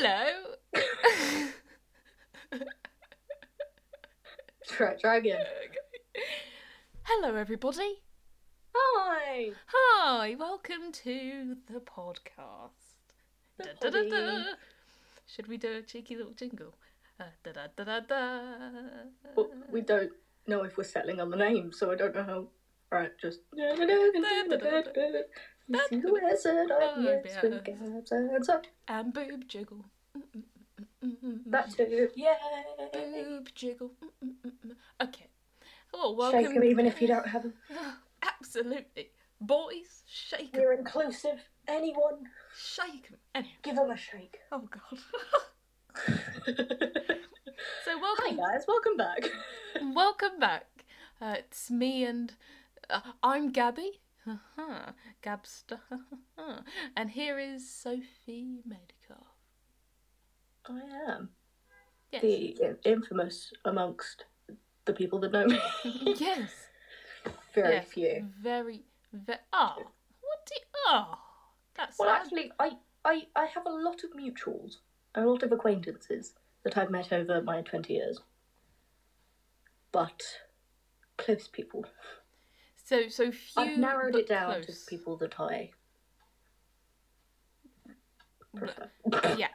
Hello. Try, try again. Hello, everybody. Hi. Hi, welcome to the podcast. The Da, da, da. Should we do a cheeky little jingle? Uh, da, da, da, da, da. Well, we don't know if we're settling on the name, so I don't know how. Right, just. You see the wizard Oh, of yes, And boob jiggle. That too. Yay! Boob jiggle. Okay. Well, Shake them even if you don't have them. Absolutely. Boys, shake 'em. We're inclusive. Anyone, Shake 'em. Anyway. give them a shake. Oh, God. so, Hi welcome. guys, welcome back. Welcome back. Uh, it's me and uh, I'm Gabby. Haha, Gabster. Haha. and here is Sophie Medikoff. I am Yes. the infamous amongst the people that know me. yes. Very yes. few. Very, very. Oh, ah, what do Oh, ah, that's Well, sad. actually, I, I, I have a lot of mutuals, and a lot of acquaintances that I've met over my 20 years. But close people. So, so few. I've narrowed it down close. to people that I prefer. Yeah.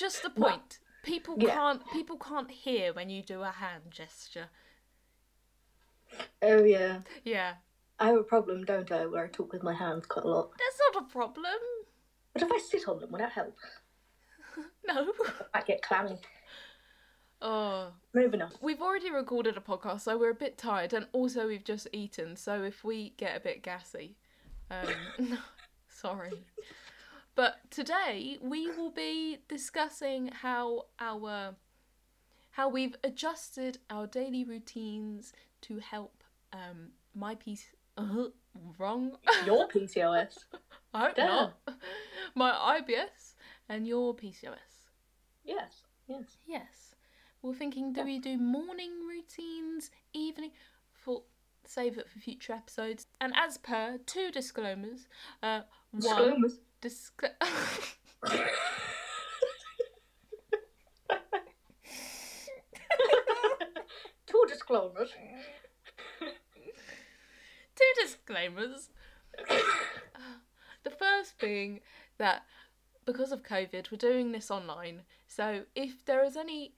Just the point. People yeah. can't. People can't hear when you do a hand gesture. Oh, yeah. Yeah. I have a problem, don't I, where I talk with my hands quite a lot. That's not a problem. But if I sit on them, would that help? No. I get clammy. Oh. Moving on. We've already recorded a podcast, so we're a bit tired, and also we've just eaten. So if we get a bit gassy, um, sorry. But today we will be discussing how our how we've adjusted our daily routines to help um, my piece. Uh, wrong. Your PCOS. I hope Damn. not. My IBS and your PCOS. Yes, yes. Yes. We're thinking do we do morning routines, evening for save it for future episodes. And as per two disclaimers, uh one Disclaimers. Discla- Two disclaimers. two disclaimers. the first being that because of COVID, we're doing this online. So if there is any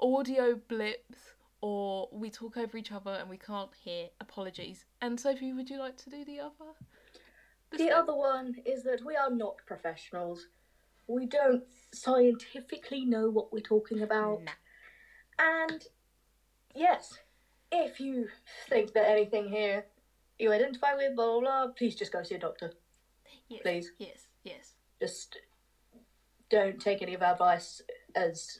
audio blips or we talk over each other and we can't hear, apologies. And Sophie, would you like to do the other? The other one is that we are not professionals. We don't scientifically know what we're talking about. Nah. And yes, if you think that anything here you identify with, blah blah blah, please just go see a doctor. Yes, Please. Yes, yes. Just don't take any of our advice as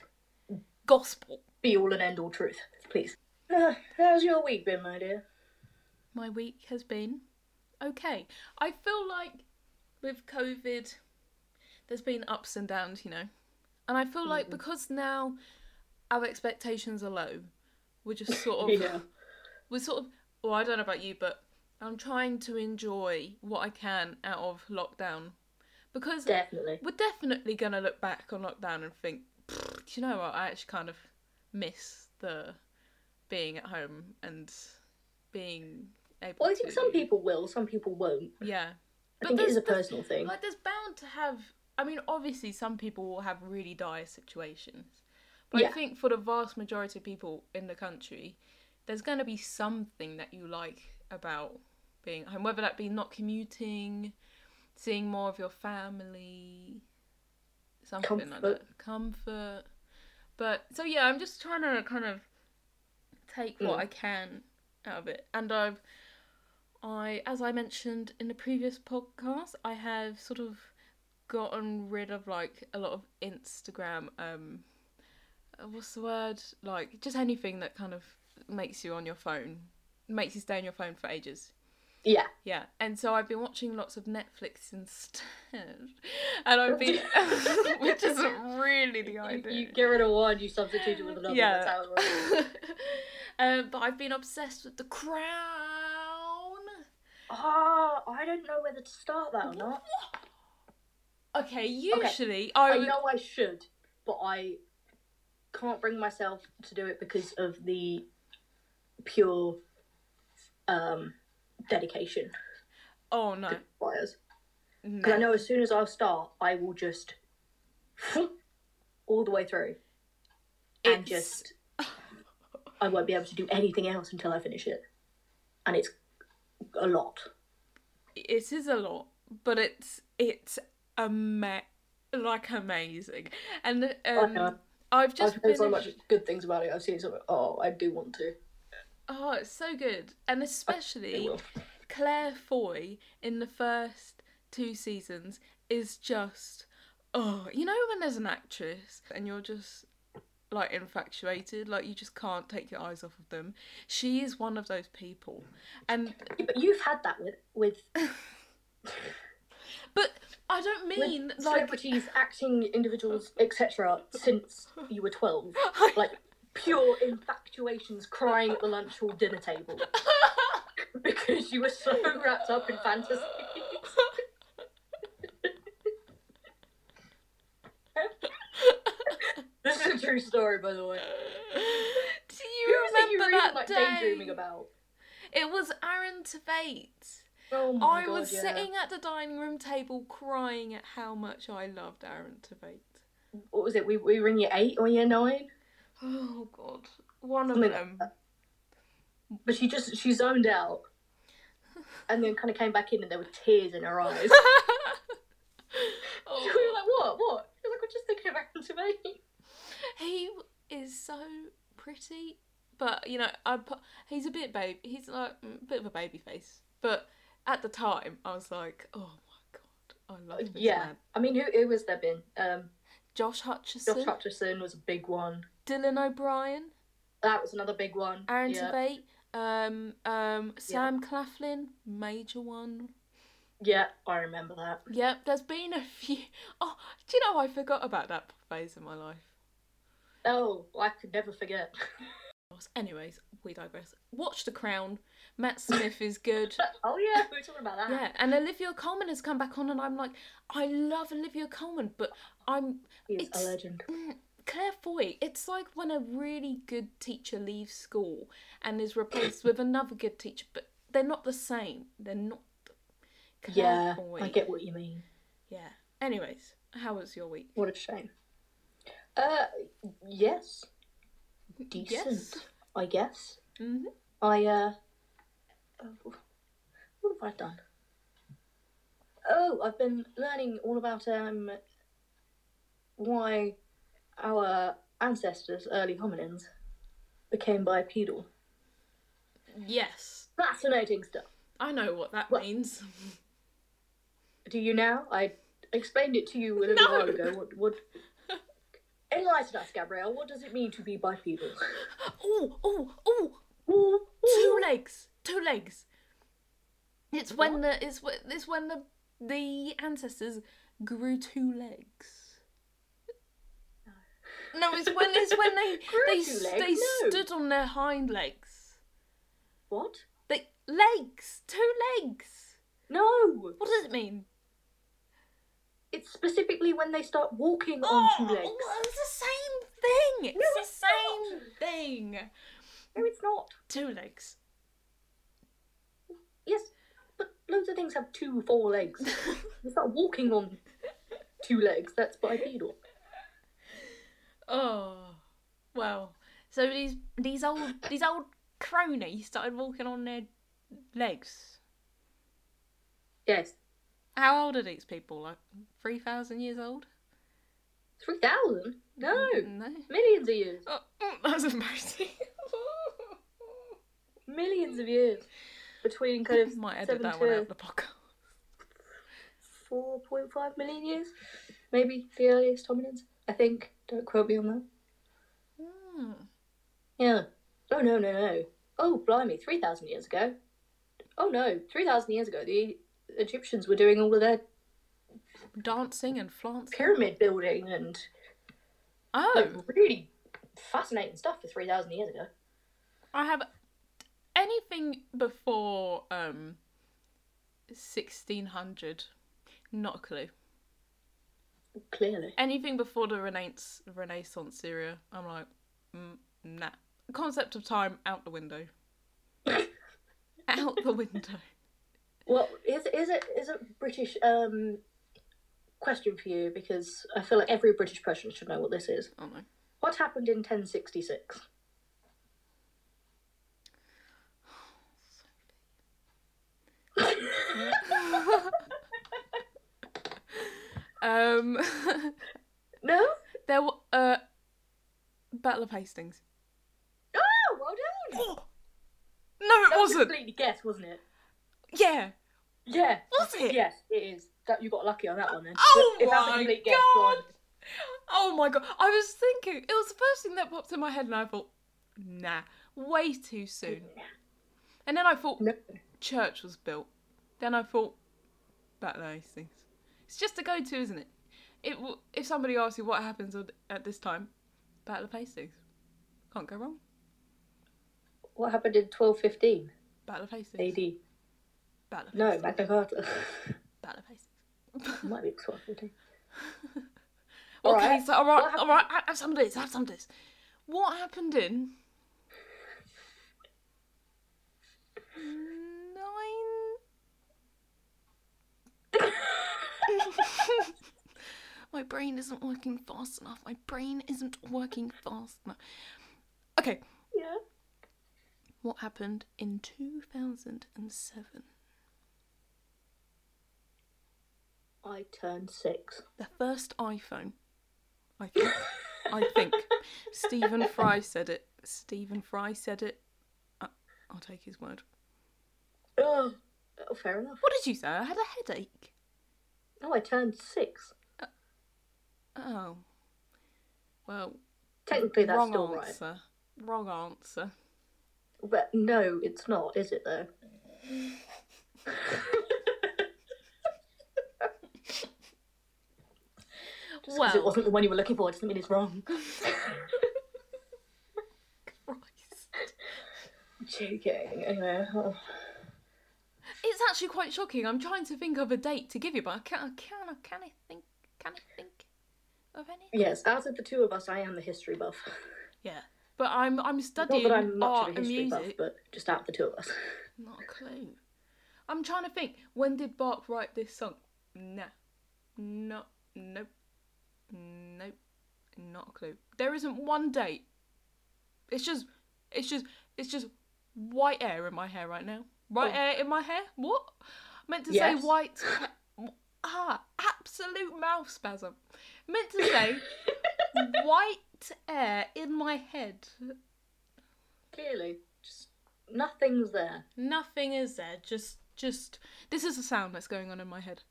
Gospel. be all and end all truth, please. Uh, how's your week been, my dear? My week has been okay. I feel like with COVID, there's been ups and downs, you know. And I feel like Mhm. because now our expectations are low, we're just sort of Yeah. we're sort of well, I don't know about you, but I'm trying to enjoy what I can out of lockdown. Because Definitely. we're definitely gonna look back on lockdown and think, do you know what? I actually kind of miss the being at home and being able. Well, I think to... some people will, some people won't. Yeah, I But think it is a personal thing. like there's bound to have. I mean, obviously, some people will have really dire situations, but I think for the vast majority of people in the country, there's going to be something that you like about being home, whether that be not commuting, seeing more of your family, something like Comfort. that, comfort. But so yeah, I'm just trying to kind of take what Mm. I can out of it, and I've. I, as I mentioned in the previous podcast, I have sort of gotten rid of like a lot of Instagram. Um, uh, what's the word? Like just anything that kind of makes you on your phone, makes you stay on your phone for ages. Yeah. Yeah, and so I've been watching lots of Netflix instead, and I've been, which isn't really the You, idea. you get rid of one, you substitute it with another. Yeah. That's how it works. um, but I've been obsessed with The Crown. Ah, I don't know whether to start that or not. Okay, usually I I would. know I should, but I can't bring myself to do it because of the pure um, dedication Oh no. it requires. Because I know as soon as I start, I will just all the way through, and It's- just I won't be able to do anything else until I finish it, and it's a lot. It is a lot, but it's it's a ama- like amazing, and um. I've just I've heard so much good things about it. I've seen so. Oh, I do want to. Oh, it's so good, and especially. Claire Foy in the first two seasons is just oh, you know when there's an actress and you're just like infatuated, like you just can't take your eyes off of them. She is one of those people, and but you've had that with with but I don't mean with like celebrities, acting individuals, etc. Since you were twelve, like pure infatuations, crying at the lunch or dinner table because you were so wrapped up in fantasies. this is a true story, by the way. Do Who you you remember really that like day? daydreaming about? It was Aaron Tveit. Oh my I god, was yeah. sitting at the dining room table crying at how much I loved Aaron Tveit. What was it? We, we were in year eight or year nine, Oh god, one of them. but she just she zoned out, and then kind of came back in, and there were tears in her eyes. we Oh, were like, what? What? She was like, I'm just thinking of Aaron to me. He is so pretty, but you know, I he's a bit babe. He's like a bit of a baby face, but at the time, I was like, oh my god, I love this Yeah, man. I mean, who who has there been? Um, Josh Hutcherson, Josh Hutcherson was a big one. Dylan O'Brien, That was another big one. Aaron yeah. Tveit, um, um, Sam Claflin, major one. Yeah, I remember that. Yep, there's been a few. Oh, do you know I forgot about that phase in my life. Oh, I could never forget. Anyways, we digress. Watch The Crown. Matt Smith is good. oh yeah, we were talking about that. Yeah, and Olivia Colman has come back on, and I'm like, I love Olivia Colman, but I'm He is It's- a legend. mm, Claire Foy. It's like when a really good teacher leaves school and is replaced with another good teacher, but they're not the same. They're not. Claire Yeah, Foy. I get what you mean. Yeah. Anyways, how was your week? What a shame. Uh, yes, decent. Yes. I guess. hmm I uh, oh, what have I done? Oh, I've been learning all about um why our ancestors, early hominins, became bipedal. Yes. Fascinating stuff. I know what that What? means. Do you now? I explained it to you a little No. while ago. What? What? Enlighten us, Gabrielle. What does it mean to be bipedal? Oh, oh, oh! Ooh, Two legs. Two legs. It's when the it's it's when the the ancestors grew two legs. No, it's when it's when they they two s- legs? they No. stood on their hind legs. What? They legs, two legs. No. What does it mean? It's specifically when they start walking Oh, on two legs. well, it's the same thing. It's No, the it's same thing. No, it's not. Two legs. Yes, but loads of things have two, four legs. they start walking on two legs. That's bipedal. Oh, well. So these these old these old cronies started walking on their legs. Yes, How old are these people? Like three thousand years old? three thousand. No, No. millions of years. Oh, mm, that's embarrassing. Millions of years between kind of Might edit that one out of the podcast. four point five million years. Maybe the earliest hominins. I think. Don't quote me on that. Hmm. Yeah. Oh no no no. Oh blimey, three thousand years ago. Oh no, three thousand years ago the Egyptians were doing all of their Dancing and flancing. pyramid building and Oh, like really fascinating stuff for three thousand years ago. I have anything before um sixteen hundred. Not a clue. Clearly. Anything before the Renaissance, Renaissance era, I'm like, mm, nah. Concept of time out the window. out the window. Well, is is it is it British um question for you because I feel like every British person should know what this is. Oh no. What happened in 1066? um, No? there w- uh, Battle of Hastings. Oh, well done. No, it That was a wasn't. completely guess, wasn't it? Yeah. Yeah. Was it? Yes, it is. That you got lucky on that one then. Oh If my guess, God. Oh my god. I was thinking, it was the first thing that popped in my head, and I thought, nah, way too soon. And then I thought, No. church was built. Then I thought, Battle of Hastings. It's just a go to, isn't it? It w- If somebody asks you what happens at- this time, Battle of Hastings. Can't go wrong. What happened in 1215 Battle of Hastings. AD? Battle of No. Magna Carta. Hastings. It might be 1215. Okay, Alright, so all right, all right, have- have some of this, have some of this. What happened in nine? My brain isn't working fast enough. My brain isn't working fast enough. Okay, Yeah. what happened in 2007? I turned six. The first iPhone. I think. I think. Stephen Fry said it. Stephen Fry said it. I- I'll take his word. Oh, oh, fair enough. What did you say? I had a headache. No, I turned six. Uh, oh. Well, Technically, that's wrong still right. answer. Wrong answer. But no, it's not, is it though? Just 'cause it Well, wasn't the one you were looking for doesn't mean it's wrong. Christ. Joking. Anyway, oh. It's actually quite shocking. I'm trying to think of a date to give you, but I can't. I can't. Can I think? Can I think of anything? yes, out of the two of us, I am the history buff. Yeah, but I'm I'm studying Not that I'm much art of a history buff, but just out of the two of us. Not a clue. I'm trying to think. When did Bach write this song? Nah. No. Nope. Not a clue. There isn't one date. It's just. It's just. It's just white air in my hair right now. White Oh. air in my hair. What? I meant to Yes. say white. ah, absolute mouth spasm. meant to say white air in my head. Clearly, just nothing's there. Nothing is there. Just, just. This is the sound that's going on in my head.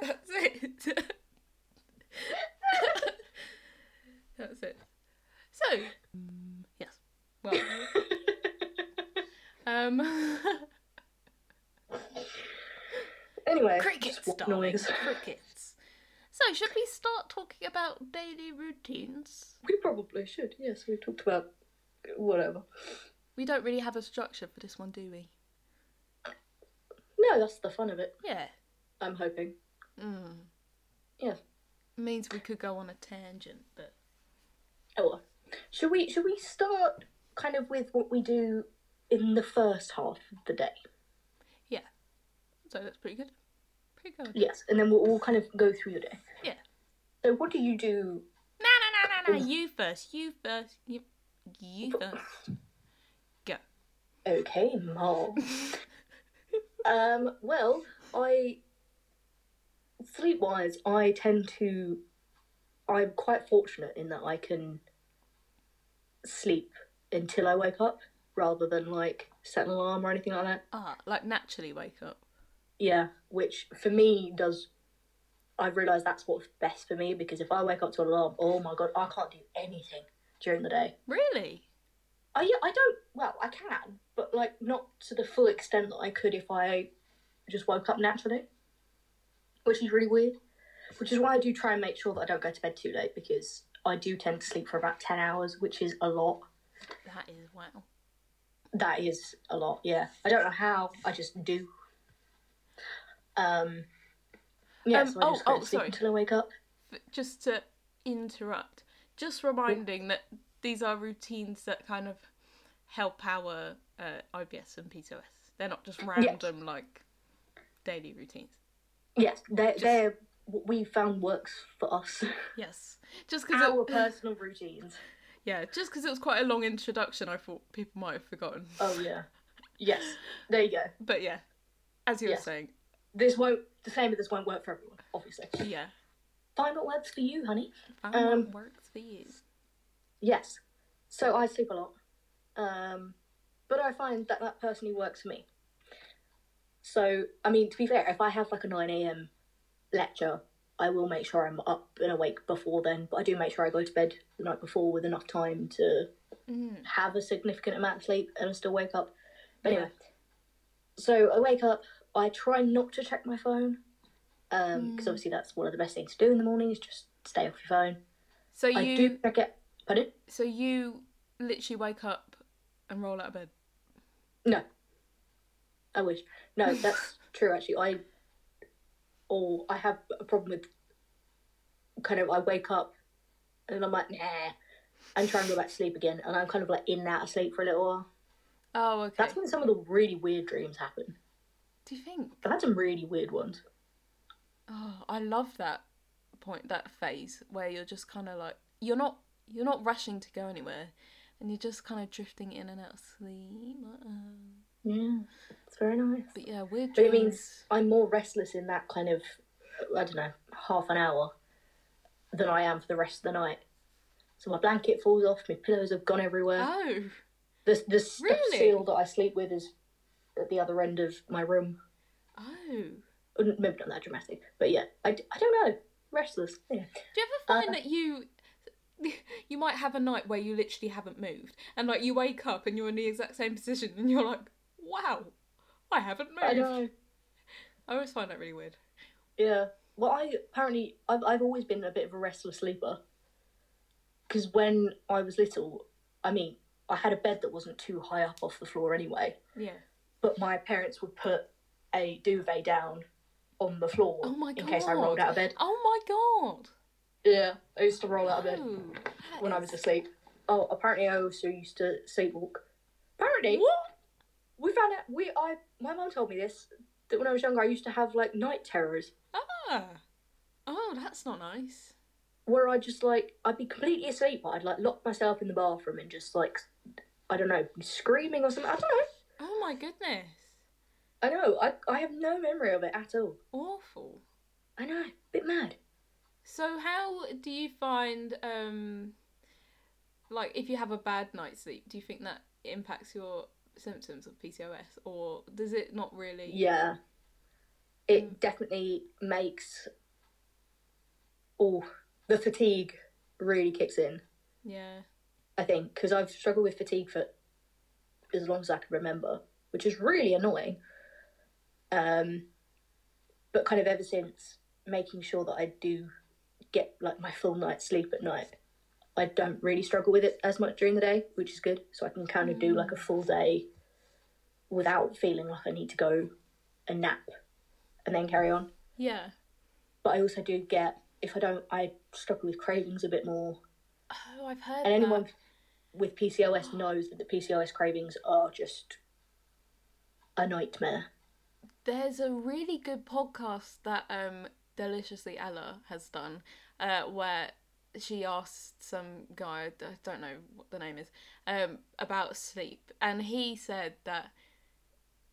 that's it. that's it. So, yes. Well, um, Anyway, crickets, darling, noise. crickets. So, should we start talking about daily routines? We probably should. Yes, we talked about whatever. We don't really have a structure for this one, do we? No, that's the fun of it. Yeah. I'm hoping. Mm. Yeah. Means we could go on a tangent, but Oh, well. Should we should we start kind of with what we do in the first half of the day? Yeah. So that's pretty good. Pretty good. Yes, and then we'll all kind of go through your day. Yeah. So what do you do? No, no, no, no, no. You first. You first. You, you first. Go. Okay, Mom. um. Well, I sleep wise, I tend to. I'm quite fortunate in that I can sleep until I wake up, rather than like set an alarm or anything like that. Ah, like naturally wake up. Yeah, which for me does. I've realised that's what's best for me because if I wake up to an alarm, oh my god, I can't do anything during the day. Really? I yeah, I don't. Well, I can, but like not to the full extent that I could if I just woke up naturally, which is really weird. Which is why I do try and make sure that I don't go to bed too late because I do tend to sleep for about ten hours, which is a lot. That is wow. That is a lot, yeah. I don't know how, I just do. Um, yeah, Um, so I oh, just oh, sleep sorry. until I wake up. Just to interrupt, just reminding that these are routines that kind of help our uh, IBS and PCOS. They're not just random like daily routines. Yes, they're, Just- they're what we found works for us. Yes, just because Our personal routines. yeah, just because it was quite a long introduction, I thought people might have forgotten. Oh, yeah. Yes, there you go. But yeah, as you Yes. were saying, This won't, the same, this won't work for everyone, obviously. yeah, Find what works for you, honey. find Um, what works for you. Yes. So I sleep a lot. Um, but I find that that personally works for me. So, I mean, to be fair, if I have like a 9am lecture, I will make sure I'm up and awake before then. But I do make sure I go to bed the night before with enough time to Mm. have a significant amount of sleep and I still wake up. But anyway, so I wake up. I try not to check my phone because Mm. obviously that's one of the best things to do in the morning is just stay off your phone. So I you, do check it. Pardon? so you literally wake up and roll out of bed. No. I wish. No, that's true actually. I or I have a problem with kind of I wake up and I'm like, nah and try and go back to sleep again and I'm kind of like in and out of sleep for a little while. Oh, okay. That's when some of the really weird dreams happen. Do you think? I've had some really weird ones. Oh, I love that point, that phase where you're just kind of like you're not you're not rushing to go anywhere, and you're just kind of drifting in and out of sleep. Uh-uh. Yeah. It's very nice. But yeah, weird But it dreams. means I'm more restless in that kind of I don't know, half an hour than I am for the rest of the night. So my blanket falls off, my pillows have gone everywhere. Oh, The the stuffed Really? seal that I sleep with is at the other end of my room. oh. Maybe not that dramatic, but yeah, I, I don't know. Restless. Yeah. Do you ever find Uh, that you you might have a night where you literally haven't moved, and like you wake up and you're in the exact same position, and you're like, wow, I haven't moved. I know. I always find that really weird. Yeah. Well, I apparently I've I've always been a bit of a restless sleeper. Because when I was little, I mean, I had a bed that wasn't too high up off the floor anyway. Yeah. But my parents would put a duvet down on the floor Oh my in case I rolled out of bed. Oh my god. Yeah, I used to roll out of bed Oh, that when I was asleep. Oh, apparently I also used to sleepwalk. Apparently, What? We found out. We I my mum told me this that when I was younger I used to have like night terrors Ah. Oh, that's not nice. where I just like I'd be completely asleep, but I'd like lock myself in the bathroom and just like I don't know, screaming or something. I don't know. Oh my goodness. I know. I I have no memory of it at all. Awful. I know. Bit mad. So how do you find um like if you have a bad night's sleep, do you think that impacts your symptoms of PCOS or does it not really? Yeah. It definitely makes oh the fatigue really kicks in. Yeah. I think because I've struggled with fatigue for as long as I can remember, which is really annoying. Um, but kind of ever since making sure that I do get like my full night's sleep at night, I don't really struggle with it as much during the day, which is good. So I can kind of do like a full day without feeling like I need to go and nap and then carry on. Yeah. But I also do get if I don't, I struggle with cravings a bit more. Oh, I've heard And anyone that. with PCOS knows that the PCOS cravings are just a nightmare. There's a really good podcast that um Deliciously Ella has done, uh, where she asked some guy, I don't know what the name is, um, about sleep, and he said that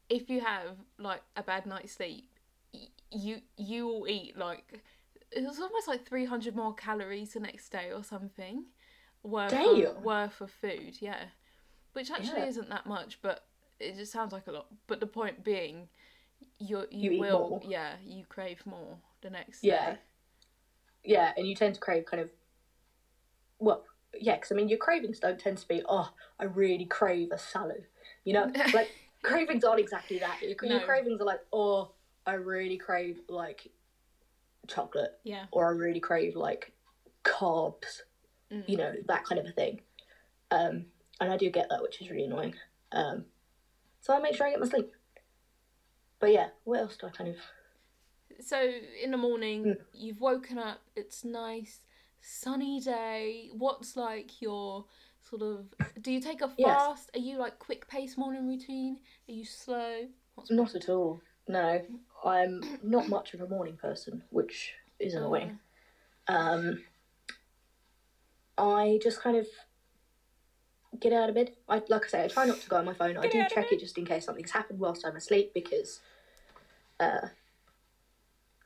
if you have like a bad night's sleep, y- you you will eat like it was almost like three hundred more calories the next day or something, worth of, worth of food, yeah, which actually Yeah. isn't that much, but it just sounds like a lot. But the point being, you you, You will more. yeah you crave more the next Yeah. day. Yeah, and you tend to crave kind of, well, yeah, because I mean, your cravings don't tend to be, oh, I really crave a salad. You know, like cravings aren't exactly that. Your, your cravings are like, oh, I really crave like chocolate, Yeah. or I really crave like carbs. Mm. You know, that kind of a thing. Um, and I do get that, which is really annoying. Um, so I make sure I get my sleep. But yeah, what else do I kind of? So in the morning, Mm. you've woken up. It's nice, sunny day. What's like your sort of? Do you take a Yes. fast? Are you like quick pace morning routine? Are you slow? What's Not at all. No, I'm not much of a morning person, which is Oh, annoying. Um, I just kind of get out of bed. I like I say, I try not to go on my phone. I do check it just in case something's happened whilst I'm asleep because uh,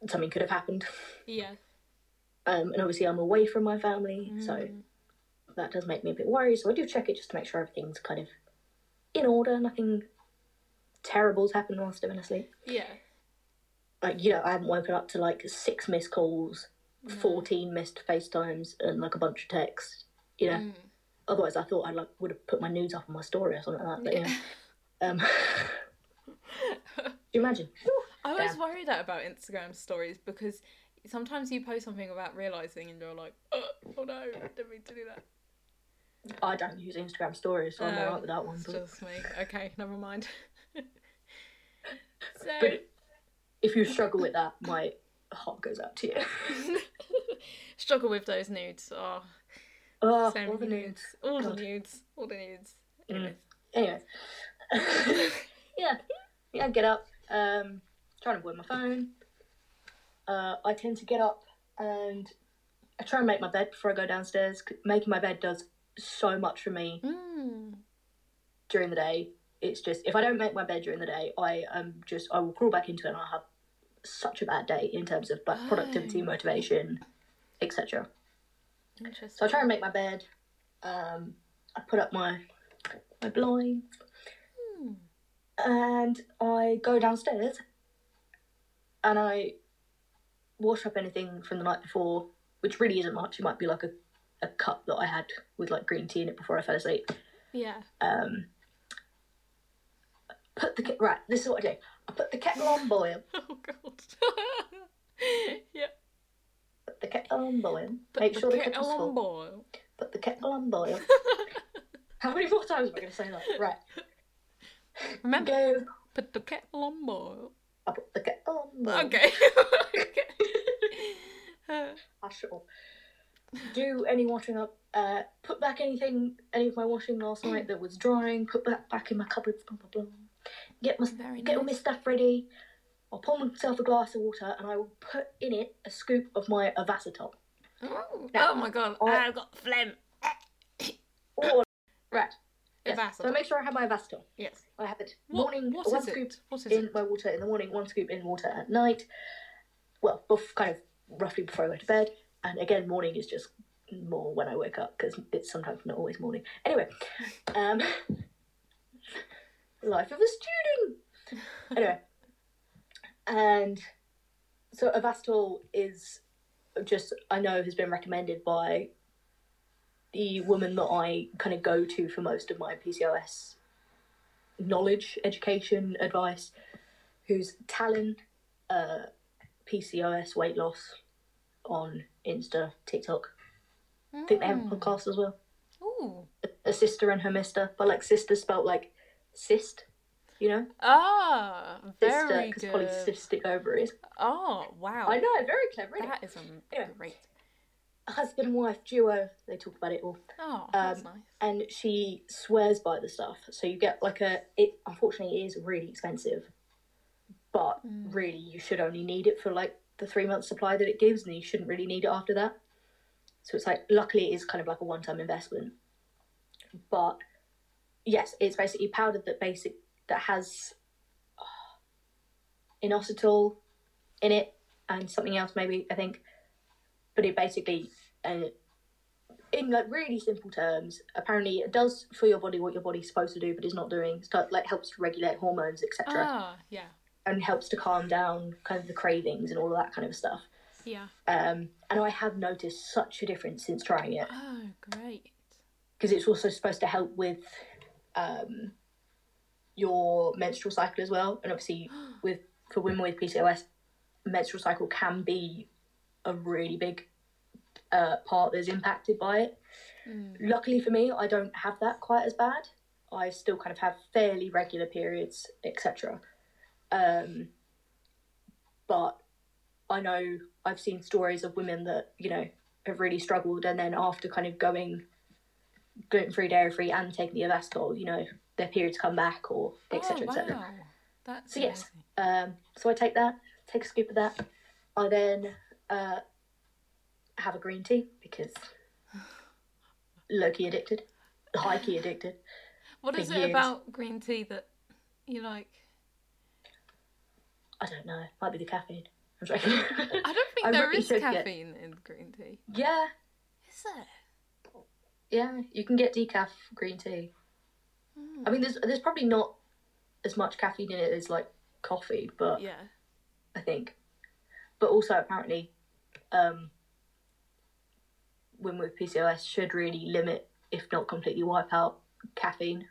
something could have happened. Yeah. Um, and obviously, I'm away from my family, so Mm. that does make me a bit worried. So I do check it just to make sure everything's kind of in order. Nothing terrible's happened whilst I've been asleep. Yeah. Like you know, I haven't woken up to like six missed calls, No. fourteen missed FaceTimes, and like a bunch of texts. You know, Mm. otherwise I thought I like would have put my nudes up on my story or something like that. But Yeah. yeah, um, do you imagine? I always worry that about Instagram stories because sometimes you post something without realizing, and you're like, oh, oh no, didn't mean to do that. I don't use Instagram stories, so I'm Oh, alright with that one. But just me. Okay, never mind. so, But- if you struggle with that, my heart goes out to you. struggle with those nudes. Oh, Oh, so all the many nudes. All the nudes. All the nudes. Mm. Anyway, yeah, yeah. Get up. Um, try to avoid my phone. Uh, I tend to get up and I try and make my bed before I go downstairs. Making my bed does so much for me Mm. during the day. It's just if I don't make my bed during the day, I am just I will crawl back into it and I'll have such a bad day in terms of like productivity, Oh. motivation, etc. Interesting. So I try and make my bed. Um, I put up my my blinds Hmm. and I go downstairs and I wash up anything from the night before, which really isn't much. It might be like a, a cup that I had with like green tea in it before I fell asleep. Yeah. Um, put the right. This is what I do. I put the kettle on boil. Oh god. yeah. Put the kettle on boil. Put Make the sure the kettle kettle's on full. boil. Put the kettle on boil. How many more times am I going to say that? Right. Remember, Go. put the kettle on boil. I the kettle on. Okay. okay. I shall do any washing up. Uh, put back anything, any of my washing last night that was drying. Put that back in my cupboards. Blah blah blah. Get my very get all my stuff ready. I'll pour myself a glass of water and I will put in it a scoop of my Ovasitol. Oh, Now, oh my god, I- I've got phlegm. Or right. Yes. So I make sure I have my Ovasitol. Yes. I have it What, morning. what one is scoop it? What is in it? my water in the morning, one scoop in water at night. Well, bef- kind of roughly before I go to bed. And again, morning is just more when I wake up because it's sometimes not always morning. Anyway, um, life of a student. Anyway, and so Ovasitol is just I know has been recommended by the woman that I kind of go to for most of my PCOS knowledge, education, advice, who's Tallene, uh, PCOS weight loss on Insta, TikTok. I think they have a Mm. podcast as well. Ooh. A sister and her mister, but like sister spelt like cyst, you know? Ah, Sister, very because good. polycystic ovaries. Oh, wow. I know, very clever. That is um, Anyway. great. Husband and wife duo, they talk about it all. Oh, that's Um, nice. and she swears by the stuff. So you get like a it unfortunately it is really expensive. But Mm. really you should only need it for like the three month supply that it gives and you shouldn't really need it after that. So it's like luckily it is kind of like a one time investment. But yes, it's basically powder that basic that has uh, inositol in it and something else maybe I think. But it basically uh, in like really simple terms, apparently it does for your body what your body's supposed to do, but is not doing. Start like helps to regulate hormones, etc., Ah, yeah. and helps to calm down kind of the cravings and all of that kind of stuff. Yeah. Um, and I have noticed such a difference since trying it Oh, great. because it's also supposed to help with um, your menstrual cycle as well. And obviously, with for women with PCOS, menstrual cycle can be a really big uh, part that's impacted by it. Mm. Luckily for me, I don't have that quite as bad. I still kind of have fairly regular periods, etc. Um, but I know I've seen stories of women that you know have really struggled, and then after kind of going gluten free, dairy free, and taking the Ovasitol, you know, their periods come back or etc. oh, etc. wow. That's So yes. Um, so I take that, take a scoop of that. I then uh, have a green tea because low key addicted, high key addicted. What is it years. about green tea that you like? I don't know. Might be the caffeine. I'm joking. I don't think I there really is should get- caffeine in green tea. yeah, Is there? yeah. You can get decaf green tea. Hmm. I mean, there's there's probably not as much caffeine in it as like coffee, but yeah. I think. But also apparently, um, women with PCOS should really limit, if not completely wipe out, caffeine.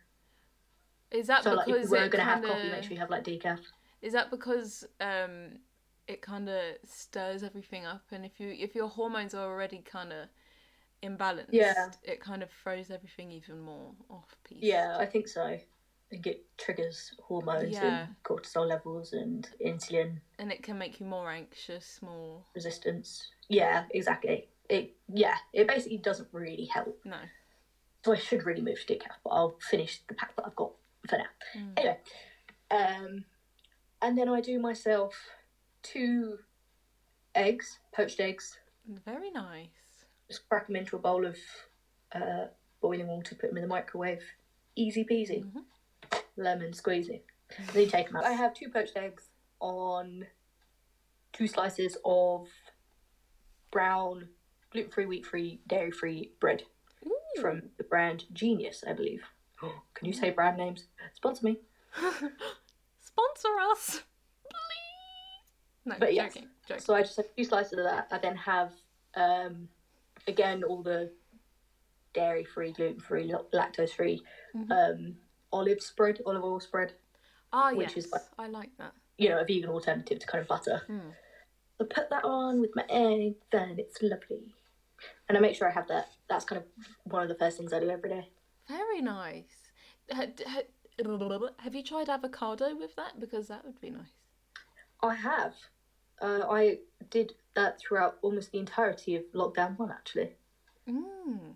Is that so like, if because were gonna have coffee, make sure you have like decaf. Is that because um, it kind of stirs everything up, and if you if your hormones are already kind of imbalanced, Yeah. it kind of throws everything even more off piece. Yeah, I think so. I think it triggers hormones Yeah. and cortisol levels and insulin and it can make you more anxious, more resistance. Yeah, exactly. It yeah, it basically doesn't really help. no. So I should really move to decaf, but I'll finish the pack that I've got for now. Mm. Anyway, um, and then I do myself two eggs, poached eggs. Very nice. Just crack them into a bowl of uh, boiling water, put them in the microwave. Easy peasy. Mhm. Lemon squeezy. Then you take them out. I have two poached eggs on two slices of brown, gluten free, wheat free, dairy free bread Ooh. from the brand Genius, I believe. Can you say brand names? Sponsor me. Sponsor us, please. No, But yes. joking, joking. So I just have a few slices of that. I then have, um, again, all the dairy free, gluten free, lactose free Mhm. um, olive spread, olive oil spread. Ah, which yes, is like- I like that. You know, a vegan alternative to kind of butter. Mm. I put that on with my egg, then it's lovely. And I make sure I have that. That's kind of one of the first things I do every day. Very nice. Ha- d- ha- Have you tried avocado with that? Because that would be nice. I have. Uh, I did that throughout almost the entirety of lockdown one, actually. Mm.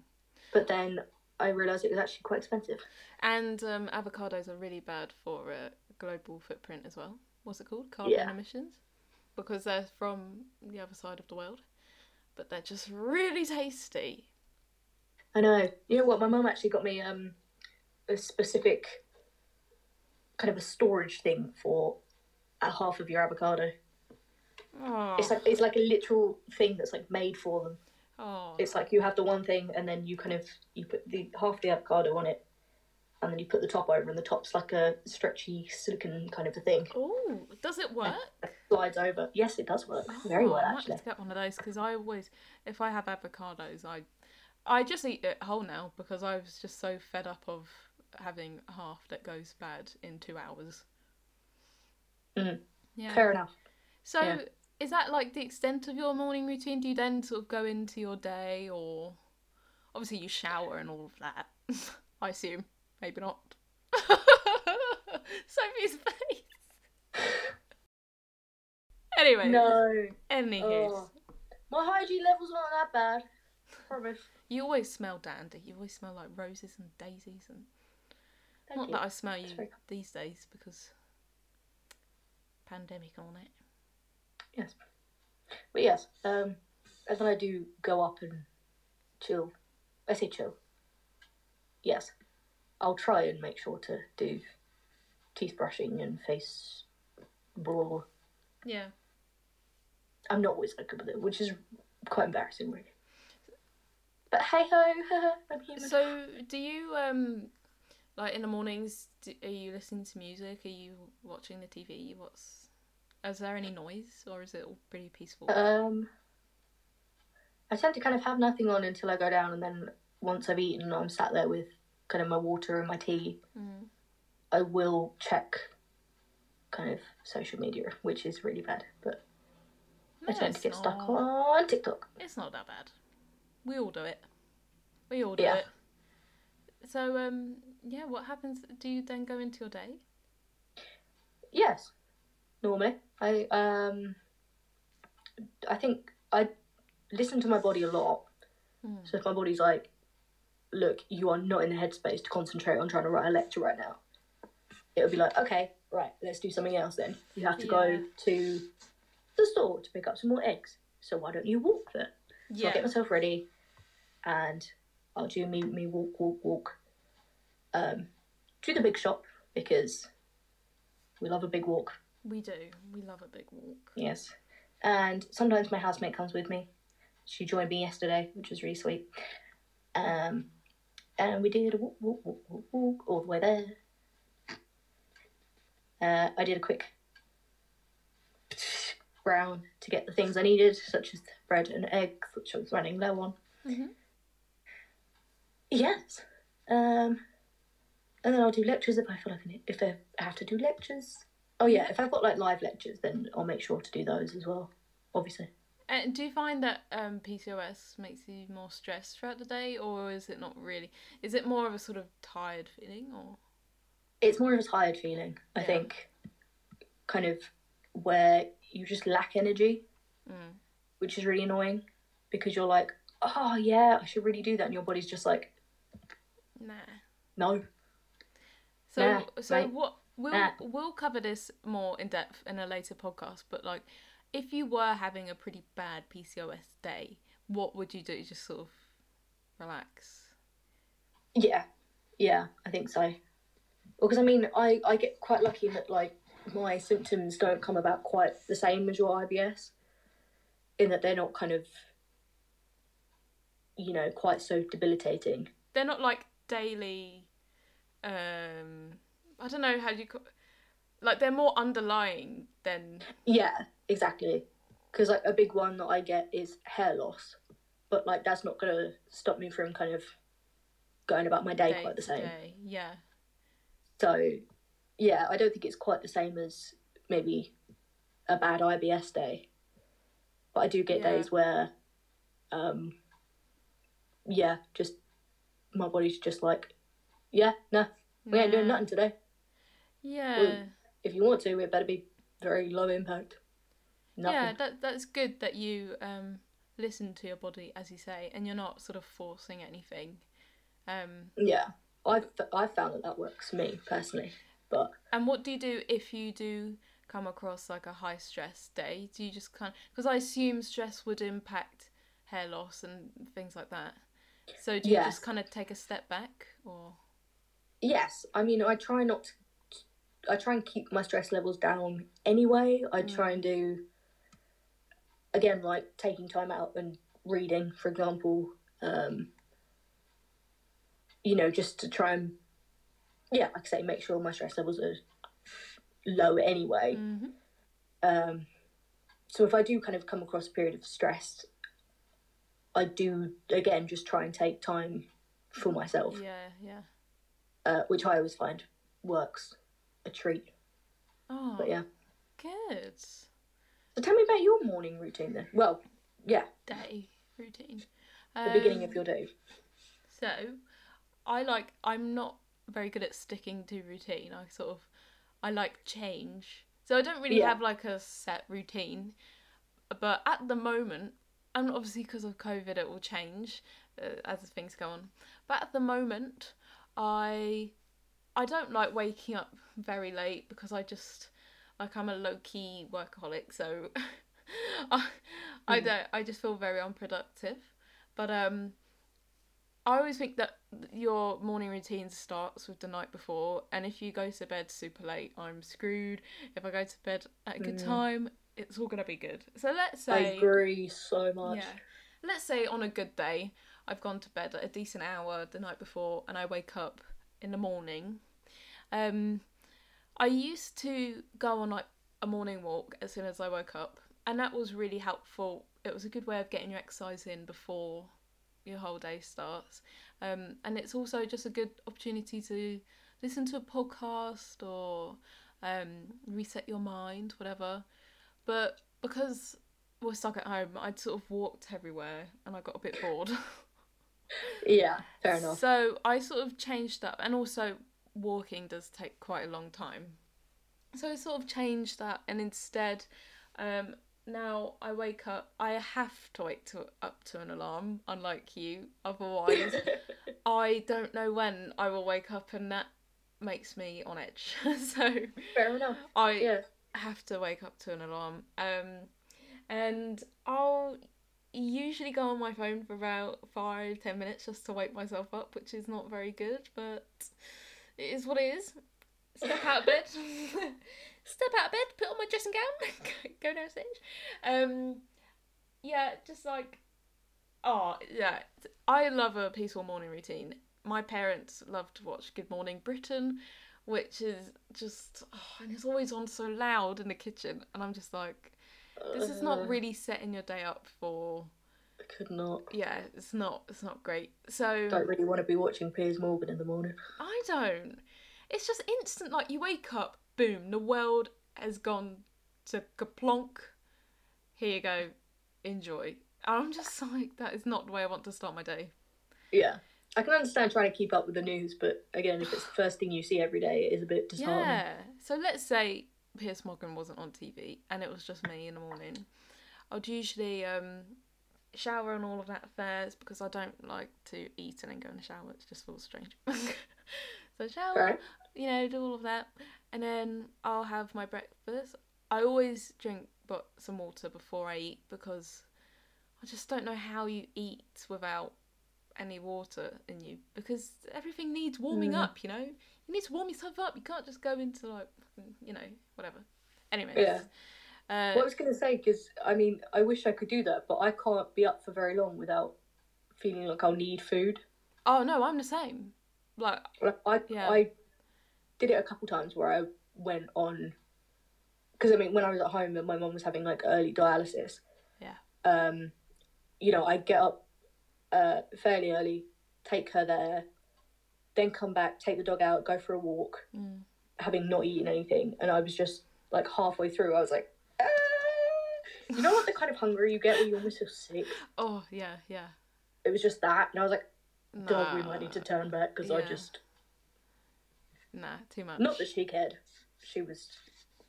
But then I realised it was actually quite expensive. And um, avocados are really bad for uh, global footprint as well. What's it called? Carbon Yeah. emissions. Because they're from the other side of the world. But they're just really tasty. I know. You know what? My mum actually got me um, a specific kind of a storage thing for a half of your avocado. Oh, It's like it's like a literal thing that's like made for them. oh. It's like you have the one thing and then you kind of you put the half the avocado on it and then you put the top over and the top's like a stretchy silicon kind of a thing. Oh, does it work? It slides over. Yes, it does work. Very Oh, well I actually. have to get one of those because I always, if I have avocados, I, I just eat it whole now because I was just so fed up of having half that goes bad in two hours. Mm. Yeah. Fair enough. So yeah. is that like the extent of your morning routine? Do you then sort of go into your day, or obviously you shower and all of that? I assume, maybe not. Sophie's face. Anyway, No. anywho, Oh. My hygiene level's aren't that bad. Promise. you always smell dandy. You always smell like roses and daisies, and Thank not you. that I smell you these days because pandemic on it. Yes. But yes, um, and then I do go up and chill. I say chill. Yes. I'll try and make sure to do teeth brushing and face blah. Yeah. I'm not always good with it, which is quite embarrassing, really. But hey ho, I'm human. So, do you um like in the mornings? Do, are you listening to music? Are you watching the TV? What's is there any noise or is it all pretty peaceful? Um, I tend to kind of have nothing on until I go down, and then once I've eaten, I'm sat there with kind of my water and my tea. Mm. I will check kind of social media, which is really bad, but I tend to get stuck not. on TikTok. It's not that bad. We all do it. We all do Yeah. it. So um yeah, what happens? Do you then go into your day? Yes, normally. I um, I think I listen to my body a lot. Hmm. So if my body's like, look, you are not in the headspace to concentrate on trying to write a lecture right now, it would be like, okay, right, let's do something else then. You have to Yeah. go to the store to pick up some more eggs. So why don't you walk then? So I'll Yeah. get myself ready and I'll do me, me walk, walk, walk um, to the big shop because we love a big walk. We do. We love a big walk. Yes. And sometimes my housemate comes with me. She joined me yesterday, which was really sweet. Um, and we did a walk, walk, walk, walk, walk all the way there. Uh, I did a quick brown to get the things I needed, such as bread and eggs, which I was running low on. Mhm. Yes. Um, and then I'll do lectures if I feel like I need, if I have to do lectures. Oh yeah, if I've got like live lectures, then I'll make sure to do those as well. Obviously. And do you find that um, PCOS makes you more stressed throughout the day, or is it not really? Is it more of a sort of tired feeling, or? It's more of a tired feeling, I Yeah. think. Kind of where you just lack energy, Mm. which is really annoying because you're like, oh yeah, I should really do that, and your body's just like, Nah. no. So Nah, so mate. what we'll Nah. we'll cover this more in depth in a later podcast. But like, if you were having a pretty bad PCOS day, what would you do? Just sort of relax. Yeah, yeah, I think so. Well, because I mean, I I get quite lucky that like my symptoms don't come about quite the same as your IBS, in that they're not kind of, you know, quite so debilitating. They're not like daily. Um, I don't know how you call. Like they're more underlying than Yeah, exactly. Because like a big one that I get is hair loss, but like that's not gonna stop me from kind of going about my day, day quite the same. day. Yeah. So, yeah, I don't think it's quite the same as maybe a bad IBS day. But I do get Yeah. days where, um, yeah, just my body's just like, yeah, no, we ain't doing nothing today. Yeah. If you want to, it better be very low impact. Nothing. Yeah, that that's good that you um listen to your body as you say, and you're not sort of forcing anything. Um, Yeah, I've I've found that that works for me personally. But and what do you do if you do come across like a high stress day? Do you just kind because I assume stress would impact hair loss and things like that. So do you Yes. just kind of take a step back, or yes, I mean I try not. To, I try and keep my stress levels down anyway. I try and do. Again, like taking time out and reading, for example. Um, you know, just to try and, yeah, like I say, make sure my stress levels are low anyway. hmm Um, so if I do kind of come across a period of stress, I do again just try and take time for myself, yeah, yeah. uh, which I always find works a treat. Oh, But yeah, good so tell me about your morning routine then. Well, yeah, day routine. the beginning Um, of your day. So, I like. I'm not very good at sticking to routine. I sort of, I like change. So I don't really Yeah. have like a set routine. But at the moment, and obviously because of COVID, it will change uh, as things go on. But at the moment, I, I don't like waking up very late because I just, like, I'm a low key workaholic. So, I, I Mm. don't. I just feel very unproductive. But um, I always think that your morning routine starts with the night before, and if you go to bed super late, I'm screwed. If I go to bed at a good Mm. time, it's all gonna be good. So let's say I agree so much. yeah, let's say on a good day, I've gone to bed at a decent hour the night before, and I wake up in the morning. Um, I used to go on like a morning walk as soon as I woke up, and that was really helpful. It was a good way of getting your exercise in before your whole day starts. Um, and it's also just a good opportunity to listen to a podcast or um, reset your mind, whatever. But because we're stuck at home, I'd sort of walked everywhere and I got a bit bored. Yeah, fair enough. So I sort of changed up, and also walking does take quite a long time. So I sort of changed that, and instead, um, now I wake up. I have to wake to, up to an alarm, unlike you. Otherwise, I don't know when I will wake up, and that makes me on edge. so fair enough. I Yeah. have to wake up to an alarm. Um, and I'll usually go on my phone for about five, ten minutes just to wake myself up, which is not very good, but it is what it is. Step out of bed. Step out of bed, put on my dressing gown, go downstairs. Um, yeah, just like, oh, yeah. I love a peaceful morning routine. My parents love to watch Good Morning Britain, which is just, oh, and it's always on so loud in the kitchen, and I'm just like, this is Uh, not really setting your day up for I could not. yeah it's not it's not great so Don't really want to be watching Piers Morgan in the morning. i don't it's just instant like you wake up boom the world has gone to kaplonk here you go enjoy i'm just like that is not the way i want to start my day Yeah. I can understand trying to keep up with the news, but again, if it's the first thing you see every day, it is a bit disheartening. yeah so let's say Piers Morgan wasn't on TV and it was just me in the morning I'd usually um shower and all of that affairs because I don't like to eat and then go in the shower it just feels strange so shower Right. you know do all of that and then I'll have my breakfast I always drink but some water before I eat because I just don't know how you eat without any water in you because everything needs warming Mm. up you know you need to warm yourself up. You can't just go into like, you know, whatever. Anyways, Yeah. uh, What I was going to say, because I mean, I wish I could do that, but I can't be up for very long without feeling like I'll need food. oh no, I'm the same. Like, Like I, Yeah. I did it a couple times where I went on, because I mean, when I was at home and my mum was having like early dialysis. Yeah. Um, you know, I'd get up uh, fairly early, take her there, then come back, take the dog out, go for a walk, mm, having not eaten anything, and I was just like halfway through, I was like, "Ah!" you know what the kind of hunger you get when you almost feel sick. oh yeah, yeah. It was just that, and I was like, God, Nah, we might need to turn back because I just Nah, too much. not that she cared. She was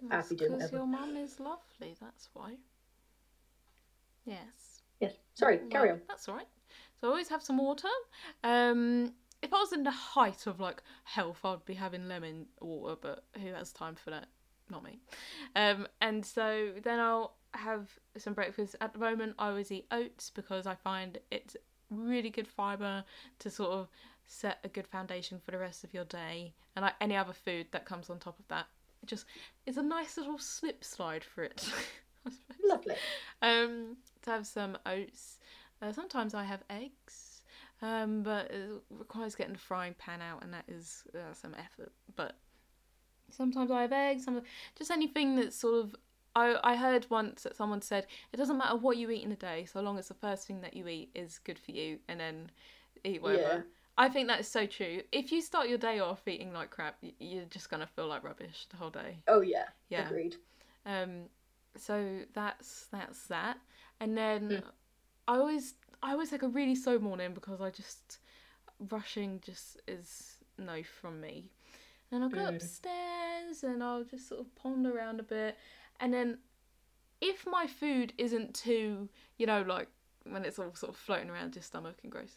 That's happy doing 'cause whatever. your mum is lovely. That's why. Yes. yes. Sorry, carry on. That's all right. So I always have some water. Um, if I was in the height of like health, I'd be having lemon water, but who has time for that? Not me. Um, and so then I'll have some breakfast. At the moment, I always eat oats because I find it's really good fiber to sort of set a good foundation for the rest of your day. And like any other food that comes on top of that, it just it's a nice little slip slide for it. Lovely. um, to have some oats. Uh, sometimes I have eggs, um, but it requires getting the frying pan out, and that is uh, some effort. But sometimes I have eggs. Some just anything that's sort of. I I heard once that someone said it doesn't matter what you eat in a day, so long as the first thing that you eat is good for you, and then eat whatever. Yeah. I think that is so true. If you start your day off eating like crap, you're just gonna feel like rubbish the whole day. Oh yeah. Yeah. Agreed. Um, so that's that's that, and then Mm. I always I always like a really slow morning because I just rushing just is no from me. And I'll go Mm. upstairs and I'll just sort of ponder around a bit, and then if my food isn't too, you know, like when it's all sort of floating around your stomach and gross.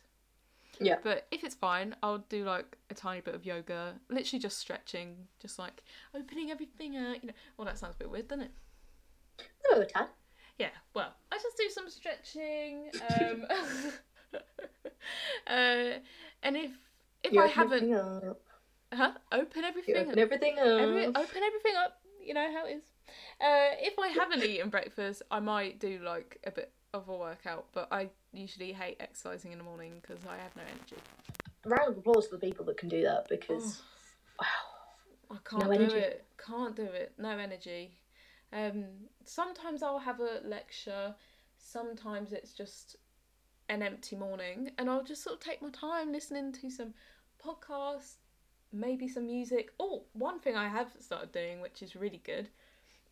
Yeah. But if it's fine, I'll do like a tiny bit of yoga, literally just stretching, just like opening everything out. You know, well that sounds a bit weird, doesn't it? Hello, Tad. Yeah, well, I just do some stretching. Um, uh, and if if You I haven't, huh, open You everything, open everything up. every, open everything up. You know how it is. Uh, if I haven't eaten breakfast, I might do like a bit of a workout, but I usually hate exercising in the morning because I have no energy. Round of applause for the people that can do that because wow. I can't No do energy. it. Can't do it. No energy. Um, sometimes I'll have a lecture. Sometimes it's just an empty morning, and I'll just sort of take my time listening to some podcasts, maybe some music. Oh, one thing I have started doing, which is really good,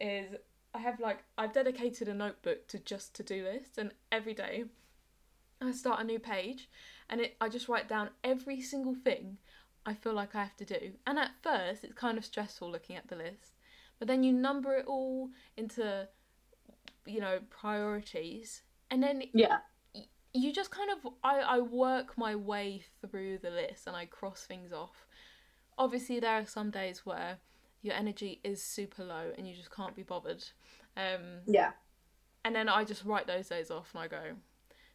is I have like I've dedicated a notebook to just to do lists, and every day I start a new page, and it, I just write down every single thing I feel like I have to do. And at first, it's kind of stressful looking at the list, but then you number it all into, you know, priorities, and then Yeah. you just kind of I, I work my way through the list and I cross things off. Obviously, there are some days where your energy is super low and you just can't be bothered. Um, Yeah. and then I just write those days off and I go,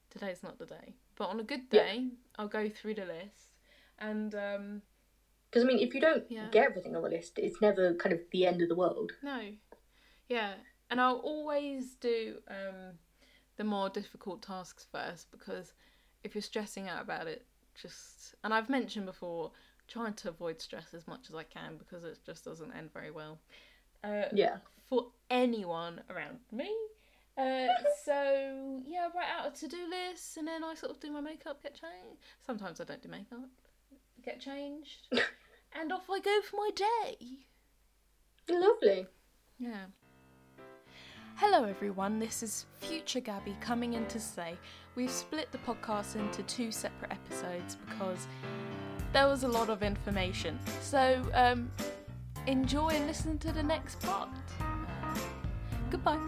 today's not the day. But on a good Yeah. day, I'll go through the list and um, Because I mean, if you don't Yeah. get everything on the list, it's never kind of the end of the world. no, yeah, and I'll always do um, the more difficult tasks first because if you're stressing out about it, just and I've mentioned before, trying to avoid stress as much as I can because it just doesn't end very well. Uh, Yeah. for anyone around me. Uh, so yeah, I write out a to-do list and then I sort of do my makeup, get changed. Sometimes I don't do makeup, get changed, and off I go for my day. Lovely. Yeah. Hello everyone, this is Future Gabby coming in to say we've split the podcast into two separate episodes because there was a lot of information. So um, enjoy and listen to the next part. Goodbye.